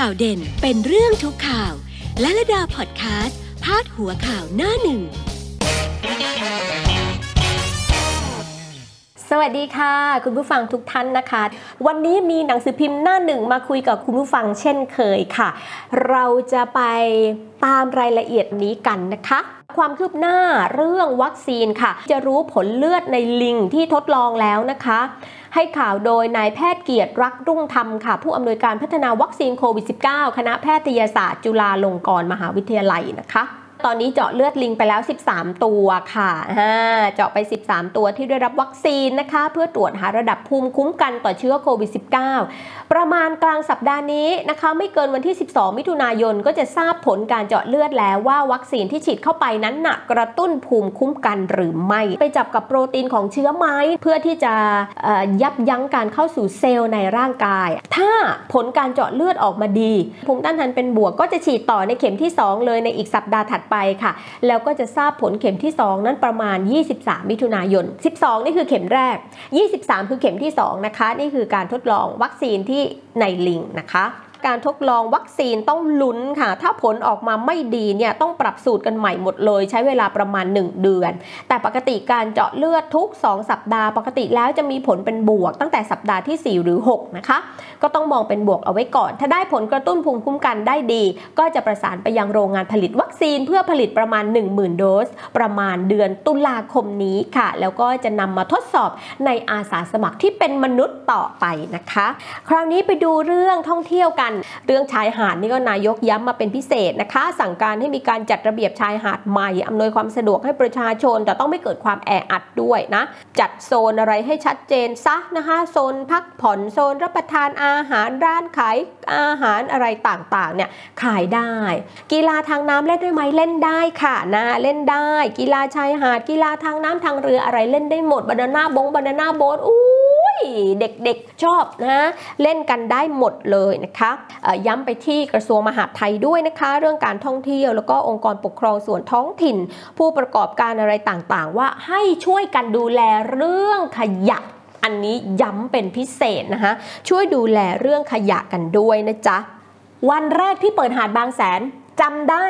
ข่าวเด่นเป็นเรื่องทุกข่าว และระดาพอดแคสต์พาดหัวข่าวหน้าหนึ่ง สวัสดีค่ะ คุณผู้ฟังทุกท่านนะคะ วันนี้มีหนังสือพิมพ์หน้าหนึ่งมาคุยกับคุณผู้ฟังเช่นเคยค่ะ เราจะไปตามรายละเอียดนี้กันนะคะความคืบหน้าเรื่องวัคซีนค่ะ จะรู้ผลเลือดในลิงที่ทดลองแล้วนะคะ ให้ข่าวโดยนายแพทย์เกียรติรักรุ่งธรรมค่ะ ผู้อำนวยการพัฒนาวัคซีนโควิด -19 คณะแพทยศาสตร์จุฬาลงกรณ์มหาวิทยาลัยนะคะ ตอนนี้เจาะเลือดลิงไปแล้ว 13 ตัวค่ะเจาะไป 13 ตัวที่ได้รับวัคซีนนะคะ เพื่อตรวจหาระดับภูมิคุ้มกันต่อเชื้อโควิด -19 ประมาณกลางสัปดาห์นี้นะคะ ไม่เกินวันที่ 12 มิถุนายนก็จะทราบผลการเจาะเลือดแล้วว่าวัคซีนที่ฉีดเข้าไปนั้นหนักกระตุ้นภูมิคุ้มกันหรือไม่ ไปจับกับโปรตีนของเชื้อไหมเพื่อที่จะยับยั้งการเข้าสู่เซลล์ในร่างกาย ถ้าผลการเจาะเลือดออกมาดีภูมิต้านทานเป็นบวกก็จะฉีดต่อในเข็มที่ 2 เลยในอีกสัปดาห์ถัดไปค่ะ แล้วก็จะทราบผลเข็มที่ 2 นั้นประมาณ 23 มิถุนายน 12 นี่คือเข็มแรก 23 คือเข็มที่ 2 นะคะ นี่คือการทดลองวัคซีนที่ในลิงนะคะ การทดลองวัคซีนต้องลุ้นค่ะ ถ้าผลออกมาไม่ดีเนี่ยต้องปรับสูตรกันใหม่หมดเลย ใช้เวลาประมาณ 1 เดือน แต่ปกติการเจาะเลือดทุก 2 สัปดาห์ ปกติแล้วจะมีผลเป็นบวกตั้งแต่สัปดาห์ที่ 4 หรือ 6 นะคะ ก็ต้องมองเป็นบวกเอาไว้ก่อน ถ้าได้ผลกระตุ้นภูมิคุ้มกันได้ดี ก็จะประสานไปยังโรงงานผลิตวัคซีนเพื่อผลิตประมาณ 10,000 โดส ประมาณเดือนตุลาคมนี้ค่ะ แล้วก็จะนำมาทดสอบในอาสาสมัครที่เป็นมนุษย์ต่อไปนะคะ คราวนี้ไปดูเรื่องท่องเที่ยวกันเรื่องชายหาดนี่ก็นายกย้ำมาเป็นพิเศษนะคะ สั่งการให้มีการจัดระเบียบชายหาดใหม่อำนวยความสะดวกให้ประชาชน แต่ต้องไม่เกิดความแออัดด้วยนะ จัดโซนอะไรให้ชัดเจนซะนะคะโซนพักผ่อนโซนรับประทานอาหารร้านขายอาหารอะไรต่างๆเนี่ยขายได้ กีฬาทางน้ำเล่นได้ไหมเล่นได้ค่ะนะเล่นได้ กีฬาชายหาดกีฬาทางน้ำทางเรืออะไรเล่นได้หมดบานาน่าบงบานาน่าโบ๊ทอู้ เด็กๆชอบนะเล่นกันได้หมดเลยนะคะย้ำไปที่กระทรวงมหาดไทยด้วยนะคะ เรื่องการท่องเที่ยว แล้วก็องค์กรปกครองส่วนท้องถิ่น ผู้ประกอบการอะไรต่างๆ ว่าให้ช่วยกันดูแลเรื่องขยะอันนี้ย้ำเป็นพิเศษนะคะช่วยดูแลเรื่องขยะกันด้วยนะจ๊ะวันแรกที่เปิดหาดบางแสนจำได้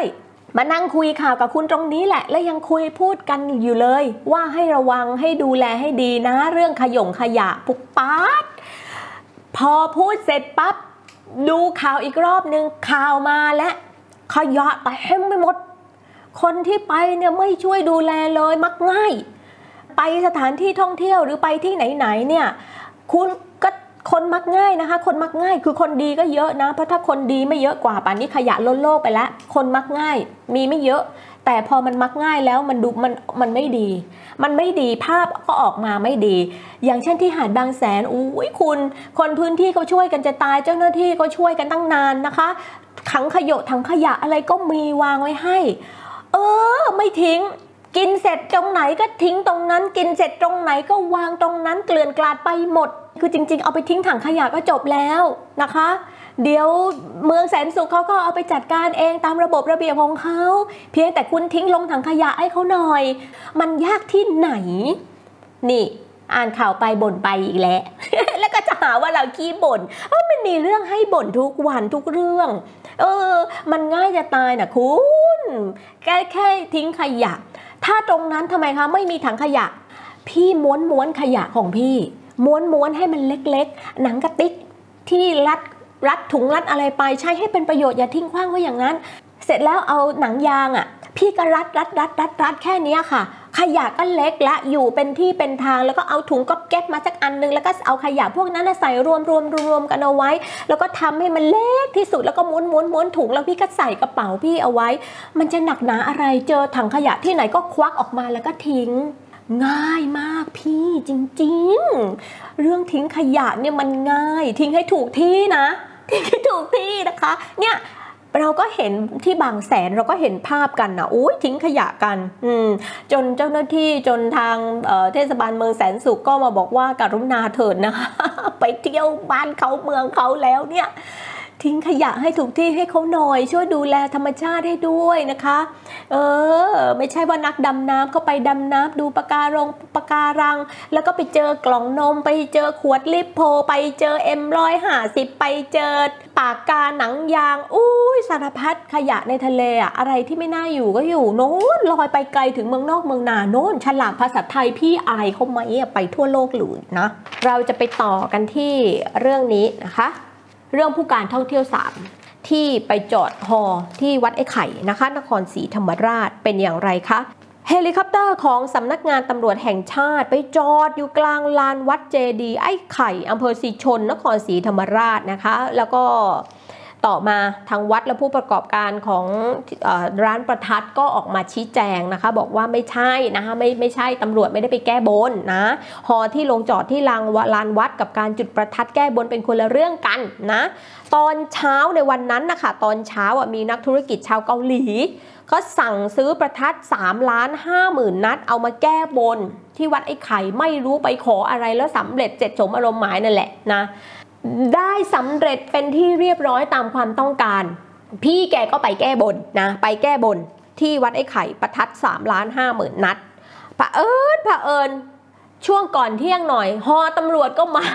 มานั่งคุยข่าวกับคุณตรงนี้แหละ และยังคุยพูดกันอยู่เลย ว่าให้ระวังให้ดูแลให้ดีนะ เรื่องขยงขยะปุกป๊าดพอพูดเสร็จปั๊บดูข่าวอีกรอบนึงข่าวมาและขยะเต็มไปหมด คนที่ไปเนี่ยไม่ช่วยดูแลเลยมักง่าย ไปสถานที่ท่องเที่ยวหรือไปที่ไหนๆเนี่ย คุณก็ คนมักง่ายนะคะ คนมักง่ายคือคนดีก็เยอะนะเพราะถ้าคนดีไม่เยอะกว่าป่านนี้ขยะล้นโลกไปแล้วคนมักง่ายมีไม่เยอะ แต่พอมันมักง่ายแล้วมันดูมันมันไม่ดี มันไม่ดีภาพก็ออกมาไม่ดี อย่างเช่นที่หาดบางแสนอุ้ยคุณ คนพื้นที่เขาช่วยกันจะตายเจ้าหน้าที่ก็ช่วยกันตั้งนานนะคะถังขยะถังขยะอะไรก็มีวางไว้ให้ เออ ไม่ทิ้งกินเสร็จตรงไหนก็ทิ้งตรงนั้น กินเสร็จตรงไหนก็วางตรงนั้นเกลื่อนกลาดไปหมด คือจริง ๆ เอาไปทิ้งถังขยะก็จบแล้วนะคะ เดี๋ยวเมืองแสนสุขเขาก็เอาไปจัดการเองตามระบบระเบียบของเขา เพียงแต่คุณทิ้งลงถังขยะให้เขาหน่อย มันยากที่ไหน นี่อ่านข่าวไปบ่นไปอีกแล้ว แล้วก็จะหาว่าเราขี้บ่นเพราะมันมีเรื่องให้บ่นทุกวันทุกเรื่อง เออ มันง่ายจะตายนะคุณ แค่แค่ทิ้งขยะ ถ้าตรงนั้นทำไมคะไม่มีถังขยะ พี่ม้วนม้วนขยะของพี่ ม้วนม้วนให้มันเล็กๆ หนังกระติกที่รัดรัดถุงรัดอะไรไปใช้ให้เป็นประโยชน์อย่าทิ้งขว้างไว้อย่างนั้น เสร็จแล้วเอาหนังยางอะพี่ก็รัดรัดรัดรัดรัดแค่นี้ค่ะ ขยะก็เล็กละอยู่เป็นที่เป็นทาง แล้วก็เอาถุงก๊อบแก๊บมาสักอันนึง แล้วก็เอาขยะพวกนั้นใส่รวมรวมรวมกันเอาไว้ แล้วก็ทำให้มันเล็กที่สุดแล้วก็ม้วนม้วนม้วนถุงแล้วพี่ก็ใส่กระเป๋าพี่เอาไว้ มันจะหนักหนาอะไรเจอถังขยะที่ไหนก็ควักออกมาแล้วก็ทิ้ง ง่ายมากพี่จริงๆ เรื่องทิ้งขยะเนี่ยมันง่าย ทิ้งให้ถูกที่นะ ทิ้งให้ถูกที่นะคะ เนี่ยเราก็เห็นที่บางแสนเราก็เห็นภาพกันนะอุ้ยทิ้งขยะกัน อืม จนเจ้าหน้าที่จนทางเเทศบาลเมืองแสนสุขก็มาบอกว่าการุณาเถิดนะคะไปเที่ยวบ้านเขาเมืองเขาแล้วเนี่ย ทิ้งขยะให้ถูกที่ให้เขาหน่อย ช่วยดูแลธรรมชาติให้ด้วยนะคะ เออ ไม่ใช่ว่านักดำน้ำก็ไปดำน้ำดูปะการงปะการัง แล้วก็ไปเจอกล่องนม ไปเจอขวดลิปโพ ไปเจอเอ็มร้อยห้าสิบไปเจอปากกาหนังยางอุ้ยสารพัดขยะในทะเลอะอะไรที่ไม่น่าอยู่ก็อยู่โน้นลอยไปไกลถึงเมืองนอกเมืองนาโน้นฉลากภาษาไทยพี่อายเขาไหมไปทั่วโลกหรือนะ เราจะไปต่อกันที่เรื่องนี้นะคะ เรื่องผู้การท่องเที่ยวสามที่ไปจอดฮอที่วัดไอ้ไข่นะคะ นครศรีธรรมราชเป็นอย่างไรคะเฮลิคอปเตอร์ของสำนักงานตำรวจแห่งชาติ ไปจอดอยู่กลางลานวัดเจดีย์ไอ้ไข่อำเภอสิชล นครศรีธรรมราชนะคะ แล้วก็ ต่อมาทางวัดและผู้ประกอบการของอร้านประทัดก็ออกมาชี้แจงนะคะ บอกว่าไม่ใช่นะคะไม่ไม่ใช่ตำรวจไม่ได้ไปแก้บนนะฮอที่ลงจอดที่ลานลานวัดกับการจุดประทัดแก้บนเป็นคนละเรื่องกันนะ ตอนเช้าในวันนั้นนะคะตอนเช้าอะมีนักธุรกิจชาวเกาหลีเขาสั่งซื้อประทัด3ล้าน5หมื่นนัด เอามาแก้บนที่วัดไอ้ไข่ไม่รู้ไปขออะไรแล้วสำเร็จเจ็ดสมอารมณ์หมายนั่นแหละนะ ได้สำเร็จเป็นที่เรียบร้อยตามความต้องการ พี่แกก็ไปแก้บนนะไปแก้บนที่วัดไอ้ไข่ประทัด3ล้าน5หมื่นนัดเอิญเอิญช่วงก่อนเที่ยงหน่อย ฮอตำรวจก็มา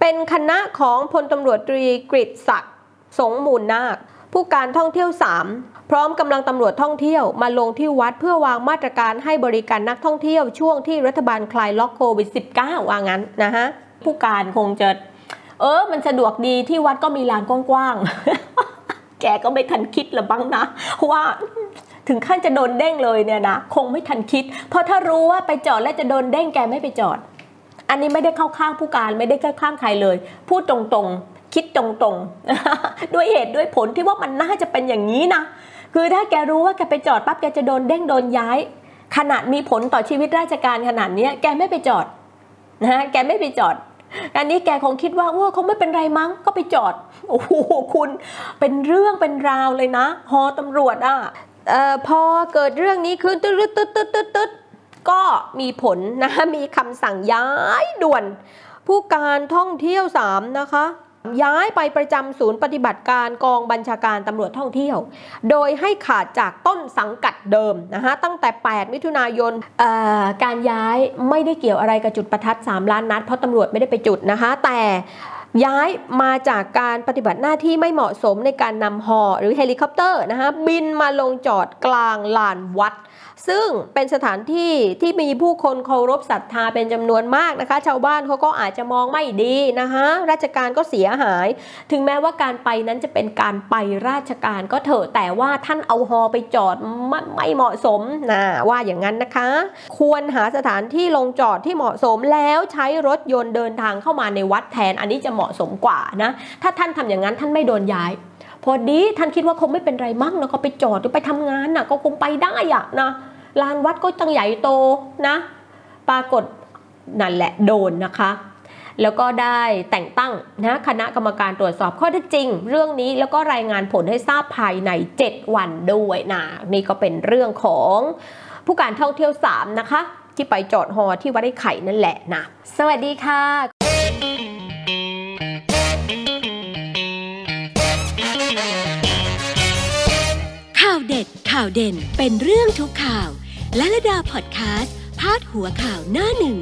เป็นคณะของพลตำรวจตรีกฤษศักดิ์สงมูลนาค ผู้การท่องเที่ยว 3 พร้อมกำลังตำรวจท่องเที่ยวมาลงที่วัดเพื่อวางมาตรการให้บริการนักท่องเที่ยวช่วงที่รัฐบาลคลายล็อกโควิด -19 ว่างั้นนะฮะ ผู้การคงจะเออ มันสะดวกดีที่วัดก็มีลานกว้างๆ แกก็ไม่ทันคิดหรือบ้างนะ ว่าถึงขั้นจะโดนเด้งเลยเนี่ยนะ คงไม่ทันคิด เพราะถ้ารู้ว่าไปจอดแล้วจะโดนเด้งแกไม่ไปจอด อันนี้ไม่ได้เข้าข้างผู้การไม่ได้เข้าข้างใครเลย พูดตรงๆ คิดตรงๆ ด้วยเหตุด้วยผลที่ว่ามันน่าจะเป็นอย่างนี้นะ คือถ้าแกรู้ว่าแกไปจอดปั๊บแกจะโดนเด้งโดนย้าย ขนาดมีผลต่อชีวิตราชการขนาดนี้แกไม่ไปจอดนะฮะแกไม่ไปจอด อันนี้แกคงคิดว่าว่าเขาไม่เป็นไรมั้งก็ไปจอด โอ้โหคุณเป็นเรื่องเป็นราวเลยนะ ฮอตำรวจอะออพอเกิดเรื่องนี้ขึ้นตึ๊ดตึ๊ดตึ๊ดตึ๊ดตึ๊ดก็มีผลนะมีคำสั่งย้ายด่วน ผู้การท่องเที่ยว 3 นะคะ ย้ายไปประจำศูนย์ปฏิบัติการกองบัญชาการตำรวจท่องเที่ยว โดยให้ขาดจากต้นสังกัดเดิมนะคะตั้งแต่ 8 มิถุนายนการย้ายไม่ได้เกี่ยวอะไรกับจุดประทัด 3 ล้านนัด เพราะตำรวจไม่ได้ไปจุดนะคะ แต่ย้ายมาจากการปฏิบัติหน้าที่ไม่เหมาะสมในการนำฮอหรือเฮลิคอปเตอร์นะคะบินมาลงจอดกลางลานวัด ซึ่งเป็นสถานที่ที่มีผู้คนเคารพศรัทธาเป็นจำนวนมากนะคะ ชาวบ้านเขาก็อาจจะมองไม่ดีนะคะราชการก็เสียหาย ถึงแม้ว่าการไปนั้นจะเป็นการไปราชการก็เถอะแต่ว่าท่านเอาฮอไปจอดไม่ไม่เหมาะสมนะว่าอย่างนั้นนะคะ ควรหาสถานที่ลงจอดที่เหมาะสมแล้วใช้รถยนต์เดินทางเข้ามาในวัดแทน อันนี้จะเหมาะสมกว่านะถ้าท่านทำอย่างนั้นท่านไม่โดนย้ายพอดีท่านคิดว่าคงไม่เป็นไรมั้งแล้วก็ไปจอดหรือไปทำงานน่ะก็คงไปได้อะนะ ลานวัดก็ตั้งใหญ่โตนะ ปรากฏนั่นแหละโดนนะคะ แล้วก็ได้แต่งตั้งนะคณะกรรมการตรวจสอบข้อเท็จจริง เรื่องนี้แล้วก็รายงานผลให้ทราบภายใน 7 วันด้วยนะนี่ก็เป็นเรื่องของผู้การท่องเที่ยว 3 นะคะ ที่ไปจอดฮอที่วัดไอ้ไข่นั่นแหละนะสวัสดีค่ะข่าวเด็ดข่าวเด่นเป็นเรื่องทุกข่าว และระดาพอดแคสต์พาดหัวข่าวหน้าหนึ่ง